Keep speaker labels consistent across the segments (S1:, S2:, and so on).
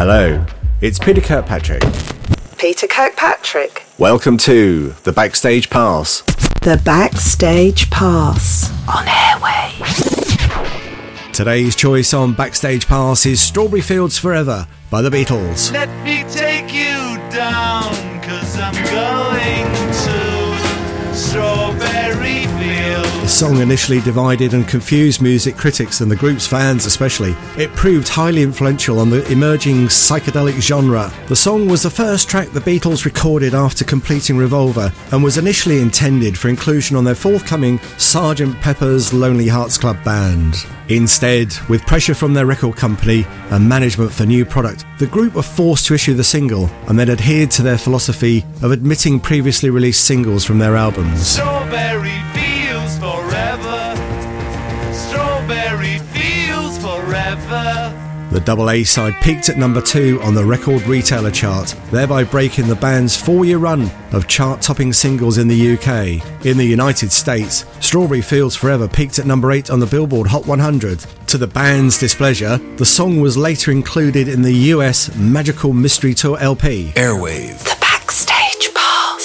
S1: Hello, it's Peter Kirkpatrick.
S2: Peter Kirkpatrick.
S1: Welcome to the Backstage Pass.
S2: The Backstage Pass on Airwave.
S1: Today's choice on Backstage Pass is Strawberry Fields Forever by the Beatles.
S3: Let me take you down, cause I'm going
S1: song initially divided and confused music critics and the group's fans especially. It proved highly influential on the emerging psychedelic genre. The song was the first track the Beatles recorded after completing Revolver and was initially intended for inclusion on their forthcoming Sgt. Pepper's Lonely Hearts Club Band. Instead, with pressure from their record company and management for new product, the group were forced to issue the single and then adhered to their philosophy of admitting previously released singles from their albums. The double A side peaked at number two on the record retailer chart, thereby breaking the band's four year run of chart topping singles in the UK. In the United States, Strawberry Fields Forever peaked at number eight on the Billboard Hot 100. To the band's displeasure, the song was later included in the US Magical Mystery Tour LP.
S4: Airwave.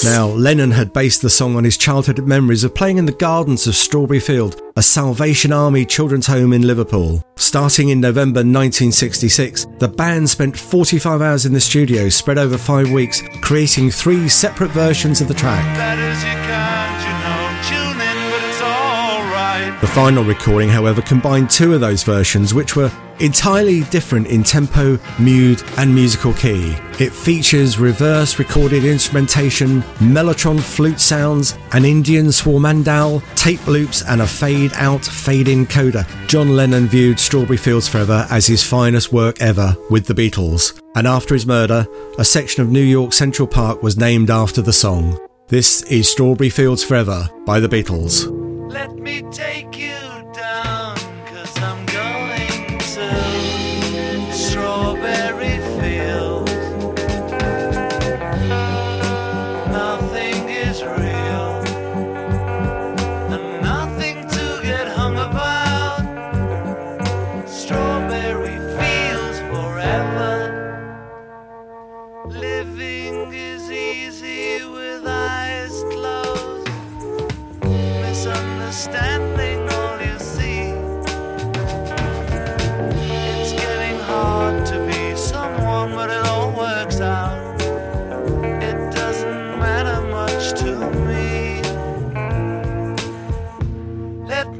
S2: The Backstage Pass.
S1: Now, Lennon had based the song on his childhood memories of playing in the gardens of Strawberry Field, a Salvation Army children's home in Liverpool. Starting in November 1966, the band spent 45 hours in the studio, spread over five weeks, creating three separate versions of the track. The final recording, however, combined two of those versions, which were entirely different in tempo, mood, and musical key. It features reverse recorded instrumentation, mellotron flute sounds, an Indian swarmandal, tape loops, and a fade out, fade in coda. John Lennon viewed Strawberry Fields Forever as his finest work ever with the Beatles, and after his murder, a section of New York Central Park was named after the song. This is Strawberry Fields Forever by the Beatles.
S3: Let me take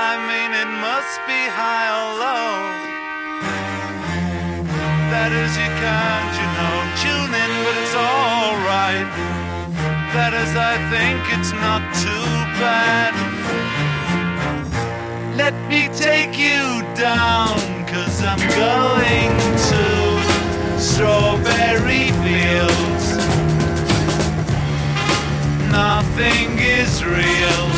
S3: I mean, it must be high or low. That is, you can't, you know, tune in, but it's alright. That is, I think it's not too bad. Let me take you down, cause I'm going to Strawberry Fields. Nothing is real,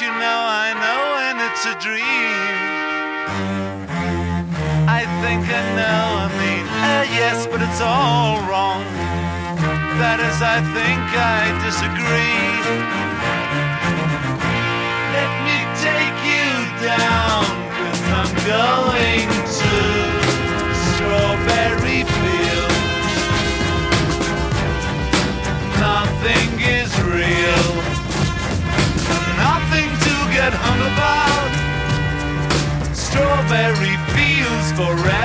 S3: you know I know when it's a dream. I think I know, I mean, uh, yes, but it's all wrong. That is, I think I disagree. Forever.